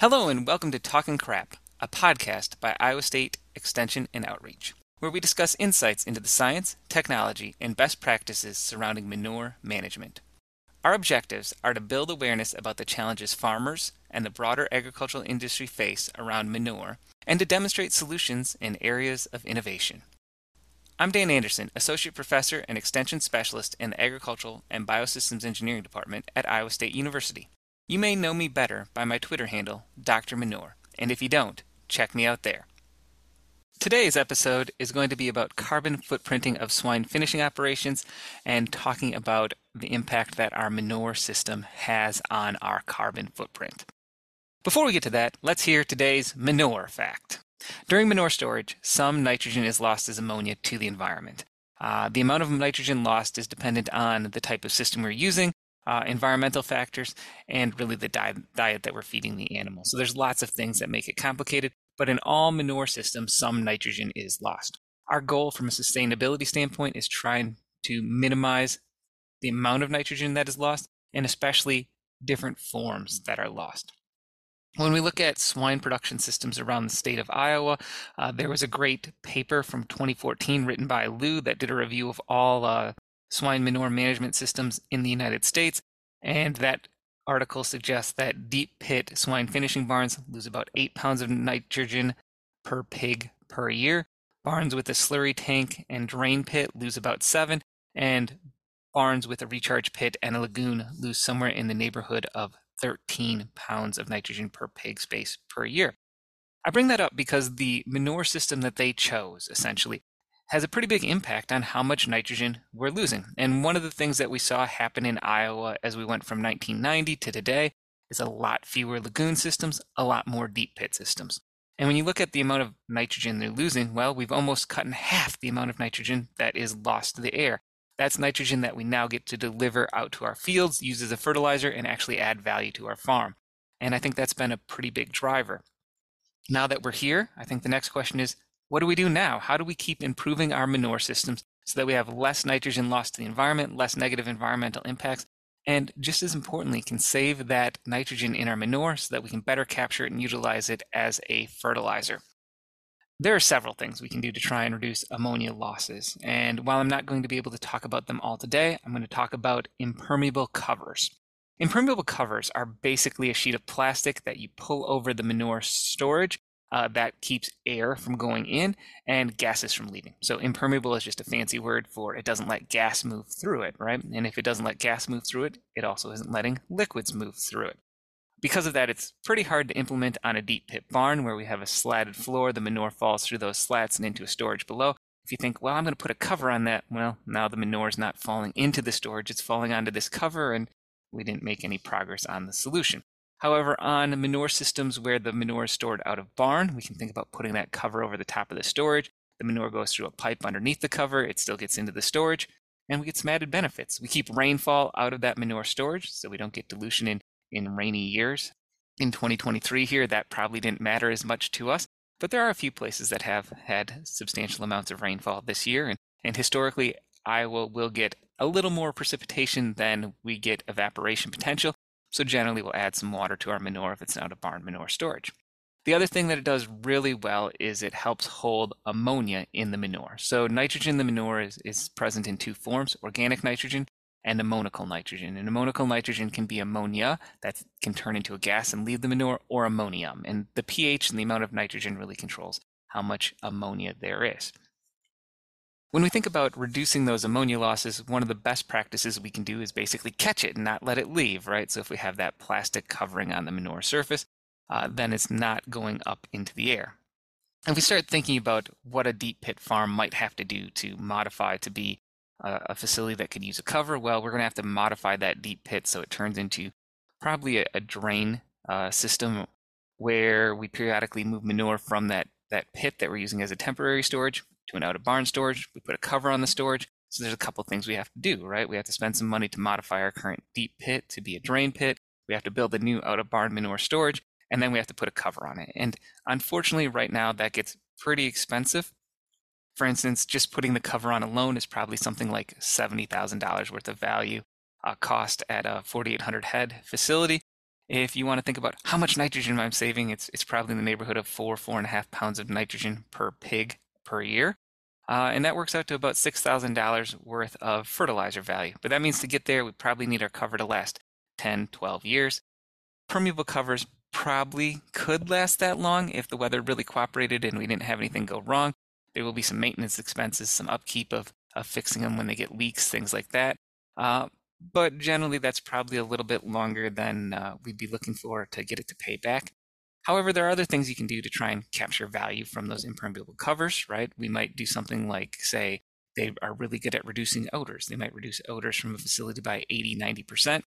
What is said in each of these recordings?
Hello, and welcome to Talking Crap, a podcast by Iowa State Extension and Outreach, where we discuss insights into the science, technology, and best practices surrounding manure management. Our objectives are to build awareness about the challenges farmers and the broader agricultural industry face around manure, and to demonstrate solutions in areas of innovation. I'm Dan Andersen, Associate Professor and Extension Specialist in the Agricultural and Biosystems Engineering Department at Iowa State University. You may know me better by my Twitter handle, Dr. Manure, and if you don't, check me out there. Today's episode is going to be about carbon footprinting of swine finishing operations and talking about the impact that our manure system has on our carbon footprint. Before we get to that, let's hear today's manure fact. During manure storage, some nitrogen is lost as ammonia to the environment. Uh, the amount of nitrogen lost is dependent on the type of system we're using uh, environmental factors, and really the di- diet that we're feeding the animal. So there's lots of things that make it complicated, but in all manure systems, some nitrogen is lost. Our goal from a sustainability standpoint is trying to minimize the amount of nitrogen that is lost, and especially different forms that are lost. When we look at swine production systems around the state of Iowa, uh, there was a great paper from 2014 written by Lou that did a review of all uh, swine manure management systems in the United States. And that article suggests that deep pit swine finishing barns lose about 8 pounds of nitrogen per pig per year. Barns with a slurry tank and drain pit lose about 7, and barns with a recharge pit and a lagoon lose somewhere in the neighborhood of 13 pounds of nitrogen per pig space per year. I bring that up because the manure system that they chose, essentially, has a pretty big impact on how much nitrogen we're losing. And one of the things that we saw happen in Iowa as we went from 1990 to today is a lot fewer lagoon systems, a lot more deep pit systems. And when you look at the amount of nitrogen they're losing, well, we've almost cut in half the amount of nitrogen that is lost to the air. That's nitrogen that we now get to deliver out to our fields, use as a fertilizer, and actually add value to our farm. And I think that's been a pretty big driver. Now that we're here, I think the next question is what do we do now? How do we keep improving our manure systems so that we have less nitrogen lost to the environment, less negative environmental impacts, and just as importantly, can save that nitrogen in our manure so that we can better capture it and utilize it as a fertilizer? There are several things we can do to try and reduce ammonia losses. And while I'm not going to be able to talk about them all today, I'm going to talk about impermeable covers. Impermeable covers are basically a sheet of plastic that you pull over the manure storage uh, that keeps air from going in and gases from leaving. So impermeable is just a fancy word for it doesn't let gas move through it, right? And if it doesn't let gas move through it, it also isn't letting liquids move through it. Because of that, it's pretty hard to implement on a deep pit barn where we have a slatted floor. The manure falls through those slats and into a storage below. If you think, well, I'm going to put a cover on that, well, now the manure is not falling into the storage, it's falling onto this cover, and we didn't make any progress on the solution. However, on manure systems where the manure is stored out of barn, we can think about putting that cover over the top of the storage. The manure goes through a pipe underneath the cover, it still gets into the storage, and we get some added benefits. We keep rainfall out of that manure storage so we don't get dilution in, in rainy years. In 2023 here, that probably didn't matter as much to us, but there are a few places that have had substantial amounts of rainfall this year, and, and historically, Iowa will get a little more precipitation than we get evaporation potential, so generally we'll add some water to our manure if it's not a barn manure storage. The other thing that it does really well is it helps hold ammonia in the manure. So nitrogen in the manure is, is present in two forms, organic nitrogen and ammonical nitrogen. And ammonical nitrogen can be ammonia that can turn into a gas and leave the manure or ammonium. And the pH and the amount of nitrogen really controls how much ammonia there is. When we think about reducing those ammonia losses, one of the best practices we can do is basically catch it and not let it leave, right? So if we have that plastic covering on the manure surface, uh, then it's not going up into the air. If we start thinking about what a deep pit farm might have to do to modify to be a, a facility that could use a cover, well, we're going to have to modify that deep pit so it turns into probably a, a drain uh, system where we periodically move manure from that, that pit that we're using as a temporary storage to an out of barn storage. We put a cover on the storage. So there's a couple things we have to do, right? We have to spend some money to modify our current deep pit to be a drain pit. We have to build a new out of barn manure storage, and then we have to put a cover on it. And unfortunately, right now, that gets pretty expensive. For instance, just putting the cover on alone is probably something like $70,000 worth of value uh, cost at a 4,800 head facility. If you want to think about how much nitrogen I'm saving, it's, it's probably in the neighborhood of four, four and a half pounds of nitrogen per pig per year. Uh, and that works out to about $6,000 worth of fertilizer value. But that means to get there, we probably need our cover to last 10, 12 years. Permeable covers probably could last that long if the weather really cooperated and we didn't have anything go wrong. There will be some maintenance expenses, some upkeep of, of fixing them when they get leaks, things like that. Uh, but generally, that's probably a little bit longer than uh, we'd be looking for to get it to pay back. However, there are other things you can do to try and capture value from those impermeable covers, right? We might do something like, say, they are really good at reducing odors. They might reduce odors from a facility by 80, 90%,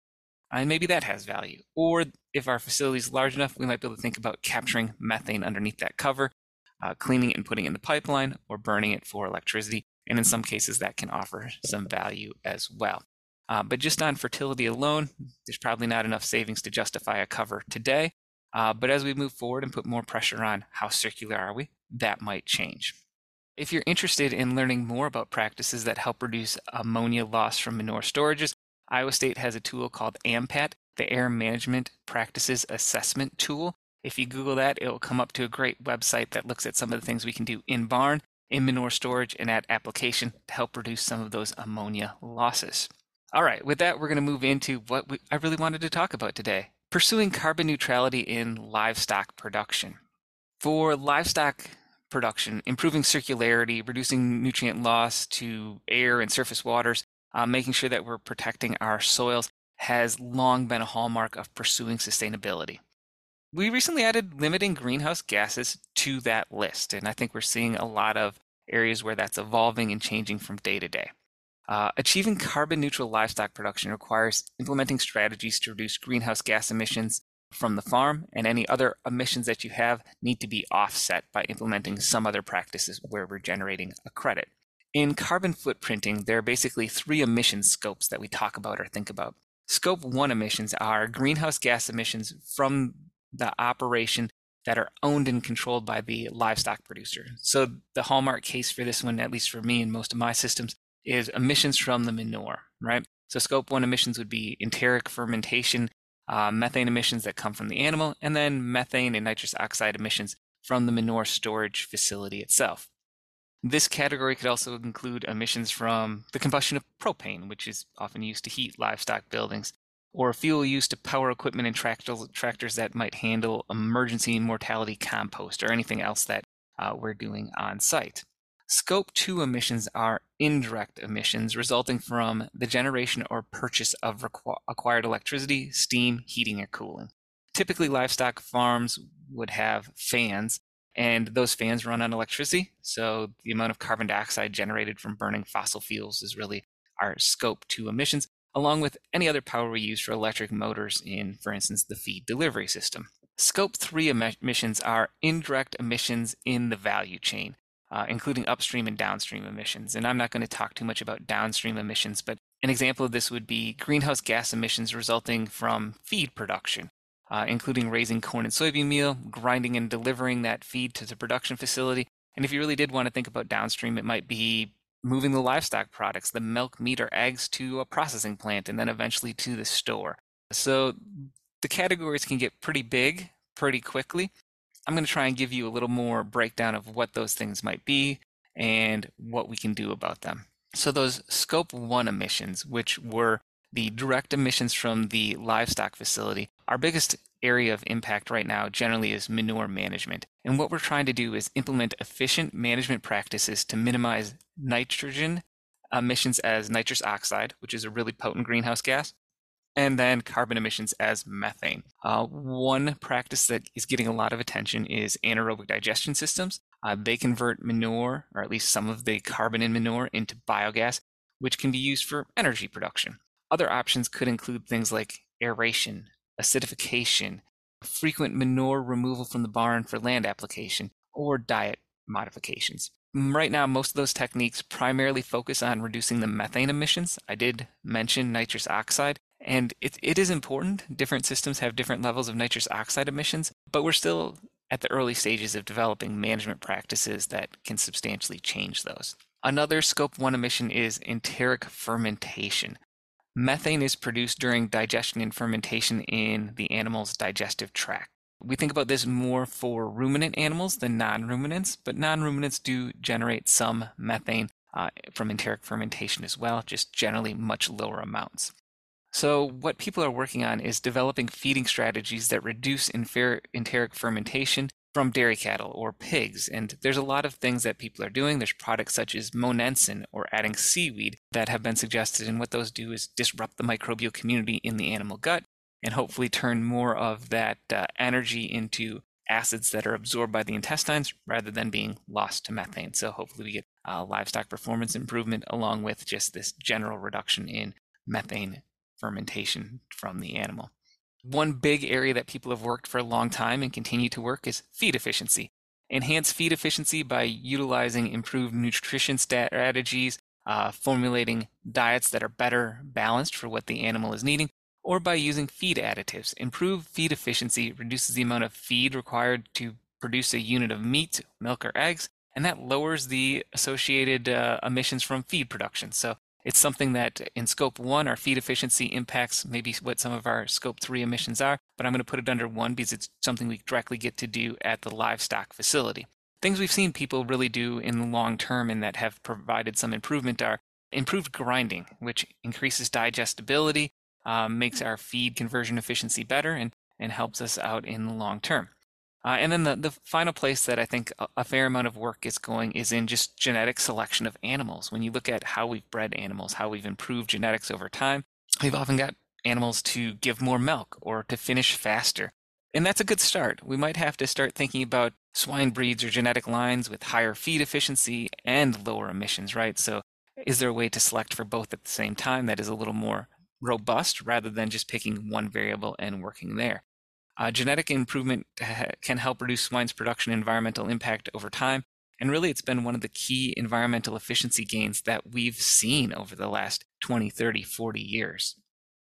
and maybe that has value. Or if our facility is large enough, we might be able to think about capturing methane underneath that cover, uh, cleaning it and putting it in the pipeline, or burning it for electricity. And in some cases, that can offer some value as well. Uh, but just on fertility alone, there's probably not enough savings to justify a cover today. Uh, but as we move forward and put more pressure on how circular are we, that might change. If you're interested in learning more about practices that help reduce ammonia loss from manure storages, Iowa State has a tool called AMPAT, the Air Management Practices Assessment Tool. If you Google that, it will come up to a great website that looks at some of the things we can do in barn, in manure storage, and at application to help reduce some of those ammonia losses. All right, with that, we're going to move into what we, I really wanted to talk about today pursuing carbon neutrality in livestock production. For livestock production, improving circularity, reducing nutrient loss to air and surface waters, uh, making sure that we're protecting our soils has long been a hallmark of pursuing sustainability. We recently added limiting greenhouse gases to that list, and I think we're seeing a lot of areas where that's evolving and changing from day to day. Uh, achieving carbon neutral livestock production requires implementing strategies to reduce greenhouse gas emissions from the farm, and any other emissions that you have need to be offset by implementing some other practices where we're generating a credit. In carbon footprinting, there are basically three emission scopes that we talk about or think about. Scope 1 emissions are greenhouse gas emissions from the operation that are owned and controlled by the livestock producer. So, the hallmark case for this one, at least for me and most of my systems, is emissions from the manure, right? So scope one emissions would be enteric fermentation, uh, methane emissions that come from the animal, and then methane and nitrous oxide emissions from the manure storage facility itself. This category could also include emissions from the combustion of propane, which is often used to heat livestock buildings, or fuel used to power equipment and tractors that might handle emergency mortality compost or anything else that uh, we're doing on site. Scope 2 emissions are indirect emissions resulting from the generation or purchase of requ- acquired electricity, steam, heating, or cooling. Typically, livestock farms would have fans, and those fans run on electricity. So, the amount of carbon dioxide generated from burning fossil fuels is really our Scope 2 emissions, along with any other power we use for electric motors in, for instance, the feed delivery system. Scope 3 emissions are indirect emissions in the value chain uh, including upstream and downstream emissions. And I'm not going to talk too much about downstream emissions, but an example of this would be greenhouse gas emissions resulting from feed production, uh, including raising corn and soybean meal, grinding and delivering that feed to the production facility. And if you really did want to think about downstream, it might be moving the livestock products, the milk, meat, or eggs to a processing plant and then eventually to the store. So the categories can get pretty big pretty quickly. I'm going to try and give you a little more breakdown of what those things might be and what we can do about them. So, those scope one emissions, which were the direct emissions from the livestock facility, our biggest area of impact right now generally is manure management. And what we're trying to do is implement efficient management practices to minimize nitrogen emissions as nitrous oxide, which is a really potent greenhouse gas, and then carbon emissions as methane. Uh, one practice that is getting a lot of attention is anaerobic digestion systems. Uh, they convert manure, or at least some of the carbon in manure, into biogas, which can be used for energy production. Other options could include things like aeration, acidification, frequent manure removal from the barn for land application, or diet modifications. Right now, most of those techniques primarily focus on reducing the methane emissions. I did mention nitrous oxide, and it, it is important. Different systems have different levels of nitrous oxide emissions, but we're still at the early stages of developing management practices that can substantially change those. Another scope one emission is enteric fermentation. Methane is produced during digestion and fermentation in the animal's digestive tract. We think about this more for ruminant animals than non ruminants, but non ruminants do generate some methane uh, from enteric fermentation as well, just generally much lower amounts. So, what people are working on is developing feeding strategies that reduce enteric fermentation from dairy cattle or pigs. And there's a lot of things that people are doing. There's products such as Monensin or adding seaweed that have been suggested. And what those do is disrupt the microbial community in the animal gut and hopefully turn more of that uh, energy into acids that are absorbed by the intestines rather than being lost to methane. So hopefully we get uh, livestock performance improvement along with just this general reduction in methane fermentation from the animal. One big area that people have worked for a long time and continue to work is feed efficiency. Enhance feed efficiency by utilizing improved nutrition strategies, uh, formulating diets that are better balanced for what the animal is needing, or by using feed additives. Improved feed efficiency reduces the amount of feed required to produce a unit of meat, milk, or eggs, and that lowers the associated uh, emissions from feed production. So it's something that in scope one, our feed efficiency impacts maybe what some of our scope three emissions are, but I'm going to put it under one because it's something we directly get to do at the livestock facility. Things we've seen people really do in the long term and that have provided some improvement are improved grinding, which increases digestibility, um, makes our feed conversion efficiency better and, and helps us out in the long term. Uh, and then the, the final place that I think a, a, fair amount of work is going is in just genetic selection of animals. When you look at how we've bred animals, how we've improved genetics over time, we've often got animals to give more milk or to finish faster. And that's a good start. We might have to start thinking about swine breeds or genetic lines with higher feed efficiency and lower emissions, right? So is there a way to select for both at the same time that is a little more robust rather than just picking one variable and working there. Uh, genetic improvement can help reduce swine's production environmental impact over time. And really, it's been one of the key environmental efficiency gains that we've seen over the last 20, 30, 40 years.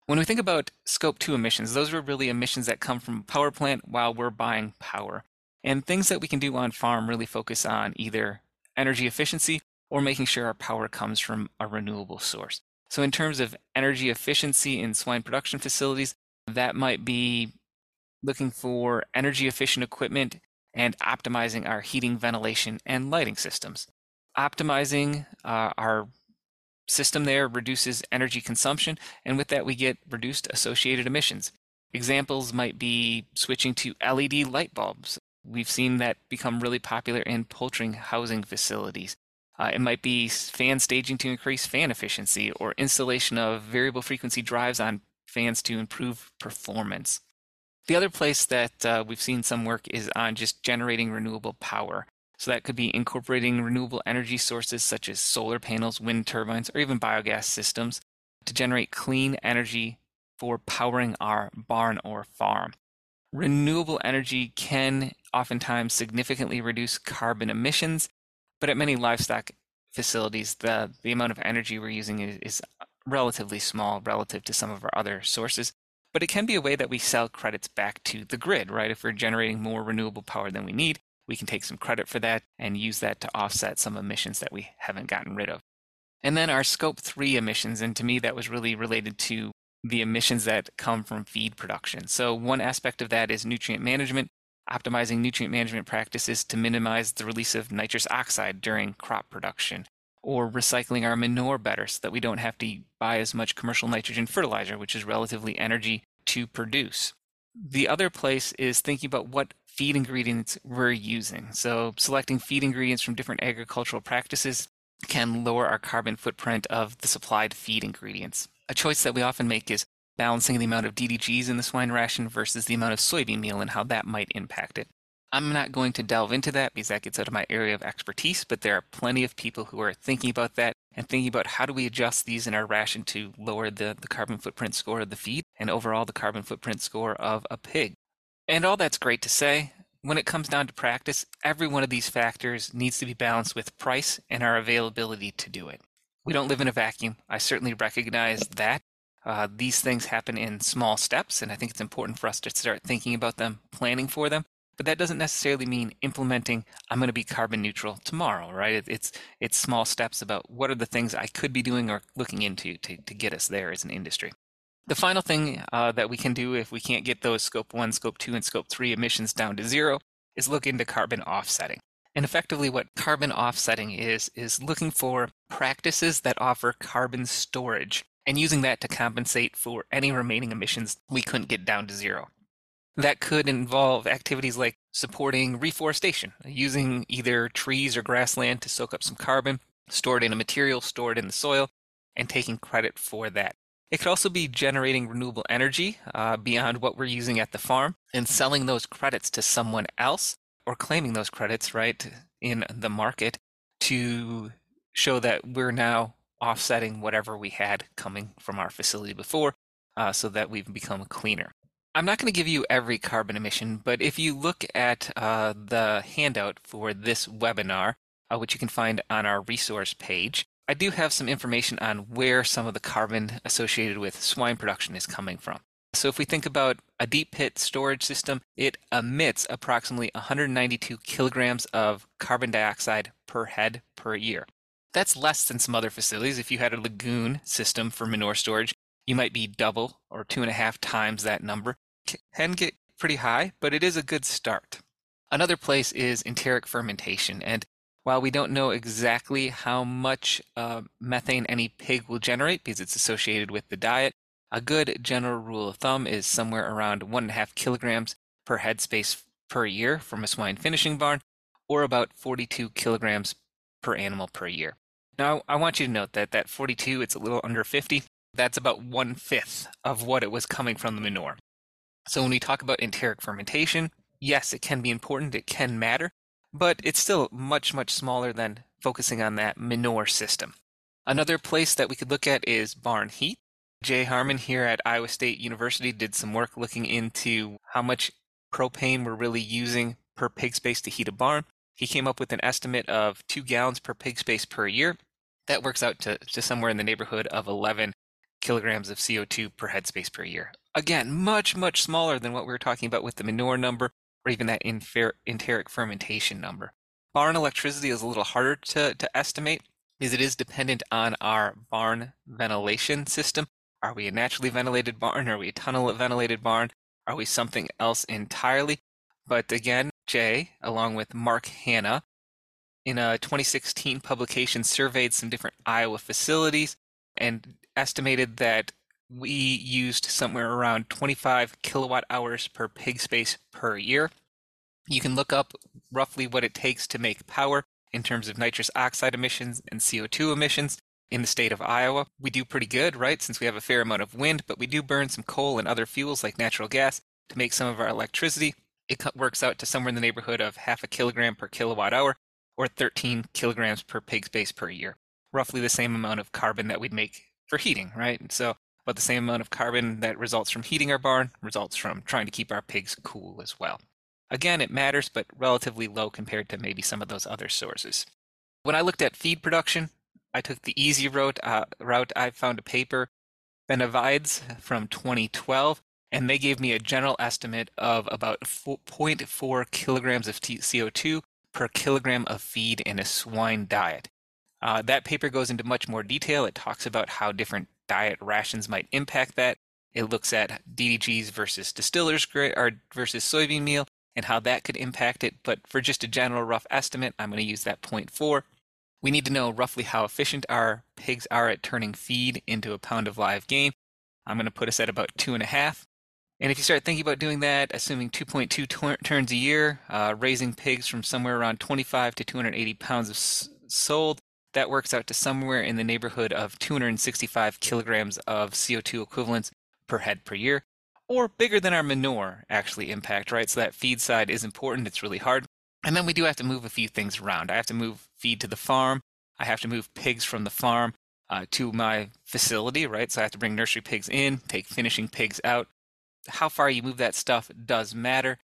When we think about scope 2 emissions, those are really emissions that come from a power plant while we're buying power. And things that we can do on farm really focus on either energy efficiency or making sure our power comes from a renewable source. So, in terms of energy efficiency in swine production facilities, that might be looking for energy efficient equipment and optimizing our heating, ventilation, and lighting systems. Optimizing uh, our system there reduces energy consumption, and with that, we get reduced associated emissions. Examples might be switching to LED light bulbs. We've seen that become really popular in poultry housing facilities. Uh, it might be fan staging to increase fan efficiency or installation of variable frequency drives on fans to improve performance. The other place that uh, we've seen some work is on just generating renewable power. So that could be incorporating renewable energy sources such as solar panels, wind turbines, or even biogas systems to generate clean energy for powering our barn or farm. Renewable energy can oftentimes significantly reduce carbon emissions but at many livestock facilities, the, the amount of energy we're using is, is relatively small relative to some of our other sources. But it can be a way that we sell credits back to the grid, right? If we're generating more renewable power than we need, we can take some credit for that and use that to offset some emissions that we haven't gotten rid of. And then our scope three emissions, and to me, that was really related to the emissions that come from feed production. So, one aspect of that is nutrient management optimizing nutrient management practices to minimize the release of nitrous oxide during crop production, or recycling our manure better so that we don't have to buy as much commercial nitrogen fertilizer, which is relatively energy to produce. The other place is thinking about what feed ingredients we're using. So, selecting feed ingredients from different agricultural practices can lower our carbon footprint of the supplied feed ingredients. A choice that we often make is balancing the amount of DDGs in the swine ration versus the amount of soybean meal and how that might impact it. I'm not going to delve into that because that gets out of my area of expertise, but there are plenty of people who are thinking about that and thinking about how do we adjust these in our ration to lower the, the carbon footprint score of the feed and overall the carbon footprint score of a pig. And all that's great to say. When it comes down to practice, every one of these factors needs to be balanced with price and our availability to do it. We don't live in a vacuum. I certainly recognize that. Uh, these things happen in small steps, and I think it's important for us to start thinking about them, planning for them. But that doesn't necessarily mean implementing i'm going to be carbon neutral tomorrow right? It's it's small steps about what are the things i could be doing or looking into to, to get us there as an industry. The final thing uh, that we can do if we can't get those scope 1 scope 2 and scope 3 emissions down to zero is look into carbon offsetting. And effectively what carbon offsetting is is looking for practices that offer carbon storage and using that to compensate for any remaining emissions we couldn't get down to zero that could involve activities like supporting reforestation, using either trees or grassland to soak up some carbon, stored in a material stored in the soil, and taking credit for that. It could also be generating renewable energy uh, beyond what we're using at the farm and selling those credits to someone else or claiming those credits, right, in the market to show that we're now offsetting whatever we had coming from our facility before uh, so that we've become cleaner. I'm not going to give you every carbon emission, but if you look at uh, the handout for this webinar, uh, which you can find on our resource page, I do have some information on where some of the carbon associated with swine production is coming from. So if we think about a deep pit storage system, it emits approximately 192 kilograms of carbon dioxide per head per year. That's less than some other facilities. If you had a lagoon system for manure storage, you might be double or two and a half times that number can get pretty high, but it is a good start. Another place is enteric fermentation, and while we don't know exactly how much uh, methane any pig will generate because it's associated with the diet, a good general rule of thumb is somewhere around one and a half kilograms per headspace per year from a swine finishing barn, or about 42 kilograms per animal per year. Now, I want you to note that that 42, it's a little under 50. That's about one fifth of what it was coming from the manure. So when we talk about enteric fermentation, yes, it can be important, it can matter, but it's still much, much smaller than focusing on that manure system. Another place that we could look at is barn heat. Jay Harmon here at Iowa State University did some work looking into how much propane we're really using per pig space to heat a barn. He came up with an estimate of two gallons per pig space per year. That works out to, to somewhere in the neighborhood of 11 kilograms of CO2 per headspace per year. Again, much, much smaller than what we were talking about with the manure number or even that infer- enteric fermentation number. Barn electricity is a little harder to, to estimate because it is dependent on our barn ventilation system. Are we a naturally ventilated barn? Are we a tunnel ventilated barn? Are we something else entirely? But again, Jay, along with Mark Hanna, in a 2016 publication, surveyed some different Iowa facilities and estimated that we used somewhere around 25 kilowatt hours per pig space per year. You can look up roughly what it takes to make power in terms of nitrous oxide emissions and CO2 emissions in the state of Iowa. We do pretty good, right, since we have a fair amount of wind, but we do burn some coal and other fuels like natural gas to make some of our electricity. It works out to somewhere in the neighborhood of half a kilogram per kilowatt hour or 13 kilograms per pig space per year. Roughly the same amount of carbon that we'd make for heating, right? So about the same amount of carbon that results from heating our barn results from trying to keep our pigs cool as well. Again, it matters, but relatively low compared to maybe some of those other sources. When I looked at feed production, I took the easy route. Uh, route I found a paper, Benavides from 2012, and they gave me a general estimate of about 0.4 kilograms of CO2 per kilogram of feed in a swine diet. Uh, that paper goes into much more detail. It talks about how different diet rations might impact that. It looks at DDGs versus distillers or versus soybean meal and how that could impact it. But for just a general rough estimate, I'm going to use that 0.4. We need to know roughly how efficient our pigs are at turning feed into a pound of live game. I'm going to put us at about two and a half. And if you start thinking about doing that, assuming 2.2 turns a year, uh, raising pigs from somewhere around 25 to 280 pounds of s- sold, that works out to somewhere in the neighborhood of 265 kilograms of CO2 equivalents per head per year, or bigger than our manure actually impact, right? So that feed side is important. It's really hard. And then we do have to move a few things around. I have to move feed to the farm. I have to move pigs from the farm uh, to my facility, right? So I have to bring nursery pigs in, take finishing pigs out. How far you move that stuff does matter,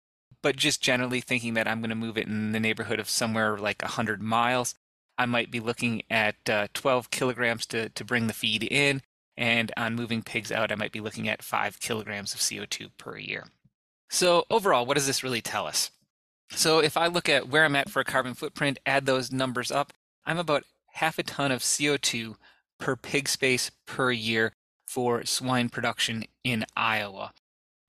but just generally thinking that I'm going to move it in the neighborhood of somewhere like 100 miles I might be looking at uh, 12 kilograms to, to bring the feed in. And on moving pigs out, I might be looking at 5 kilograms of CO2 per year. So, overall, what does this really tell us? So if I look at where I'm at for a carbon footprint, add those numbers up, I'm about half a ton of CO2 per pig space per year for swine production in Iowa.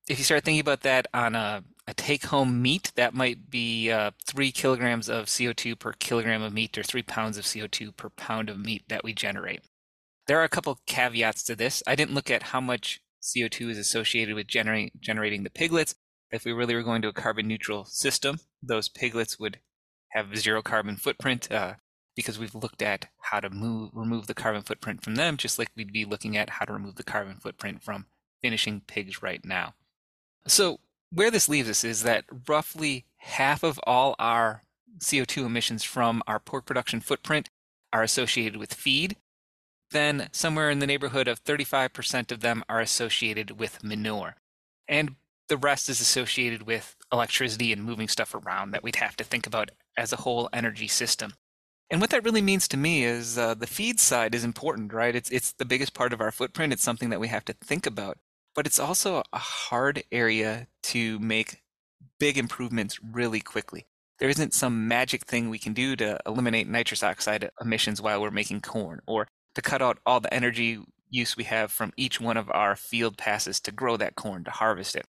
If you start thinking about that on a, a take home meat, that might be uh, three kilograms of CO2 per kilogram of meat or three pounds of CO2 per pound of meat that we generate. There are a couple caveats to this. I didn't look at how much CO2 is associated with generating, generating the piglets. If we really were going to a carbon neutral system, those piglets would have zero carbon footprint uh, because we've looked at how to move, remove the carbon footprint from them, just like we'd be looking at how to remove the carbon footprint from finishing pigs right now. So where this leaves us is that roughly half of all our CO2 emissions from our pork production footprint are associated with feed. Then somewhere in the neighborhood of 35% of them are associated with manure. And the rest is associated with electricity and moving stuff around that we'd have to think about as a whole energy system. And what that really means to me is uh, the feed side is important, right? It's it's the biggest part of our footprint. It's something that we have to think about, but it's also a hard area to make big improvements really quickly. There isn't some magic thing we can do to eliminate nitrous oxide emissions while we're making corn, or to cut out all the energy use we have from each one of our field passes to grow that corn to harvest it.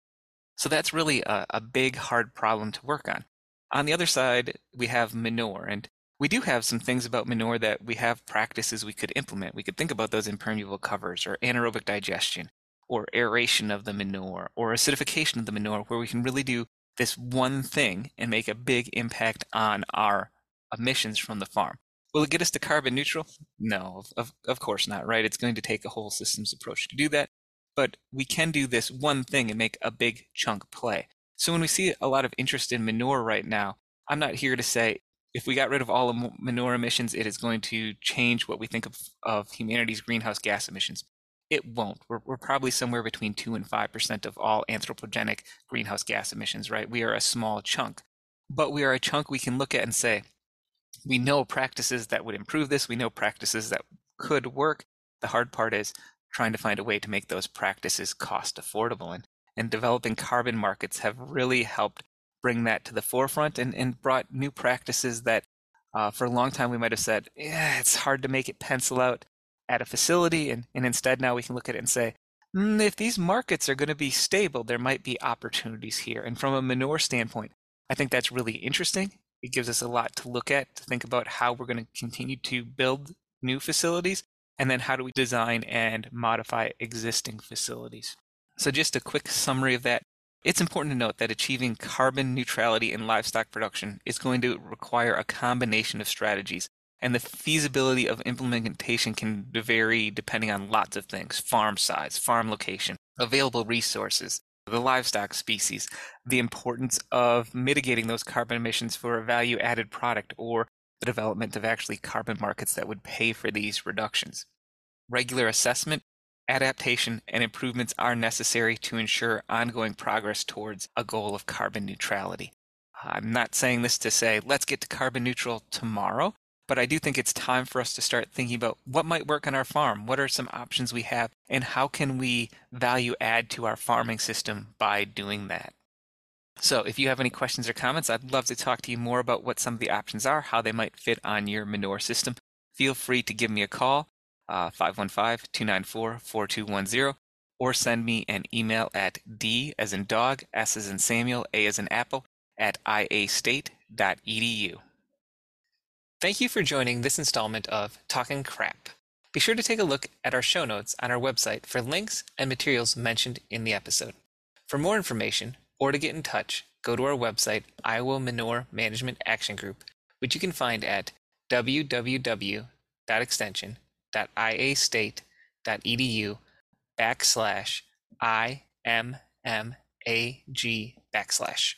So that's really a, a big, hard problem to work on. On the other side, we have manure, and we do have some things about manure that we have practices we could implement. We could think about those impermeable covers or anaerobic digestion or aeration of the manure or acidification of the manure where we can really do this one thing and make a big impact on our emissions from the farm. Will it get us to carbon neutral? No, of, of course not, right? It's going to take a whole systems approach to do that but we can do this one thing and make a big chunk play. So when we see a lot of interest in manure right now, I'm not here to say if we got rid of all manure emissions, it is going to change what we think of, of humanity's greenhouse gas emissions. It won't. We're, we're probably somewhere between 2 and 5% of all anthropogenic greenhouse gas emissions, right? We are a small chunk, but we are a chunk we can look at and say, we know practices that would improve this. We know practices that could work. The hard part is trying to find a way to make those practices cost affordable. And, and developing carbon markets have really helped bring that to the forefront and, and brought new practices that uh, for a long time we might have said, yeah, it's hard to make it pencil out at a facility. And, and instead now we can look at it and say, mm, if these markets are going to be stable, there might be opportunities here. And from a manure standpoint, I think that's really interesting. It gives us a lot to look at to think about how we're going to continue to build new facilities and then how do we design and modify existing facilities? So, just a quick summary of that. It's important to note that achieving carbon neutrality in livestock production is going to require a combination of strategies, and the feasibility of implementation can vary depending on lots of things farm size, farm location, available resources, the livestock species, the importance of mitigating those carbon emissions for a value added product, or the development of actually carbon markets that would pay for these reductions. Regular assessment, adaptation, and improvements are necessary to ensure ongoing progress towards a goal of carbon neutrality. I'm not saying this to say, let's get to carbon neutral tomorrow, but I do think it's time for us to start thinking about what might work on our farm, what are some options we have, and how can we value add to our farming system by doing that. So, if you have any questions or comments, I'd love to talk to you more about what some of the options are, how they might fit on your manure system. Feel free to give me a call, uh, 515 294 4210, or send me an email at d as in dog, s as in Samuel, a as in apple, at iastate.edu. Thank you for joining this installment of Talking Crap. Be sure to take a look at our show notes on our website for links and materials mentioned in the episode. For more information, or to get in touch, go to our website, Iowa Manure Management Action Group, which you can find at www.extension.iastate.edu backslash IMMAG backslash.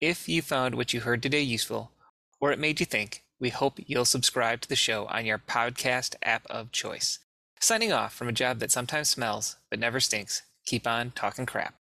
If you found what you heard today useful, or it made you think, we hope you'll subscribe to the show on your podcast app of choice. Signing off from a job that sometimes smells but never stinks, keep on talking crap.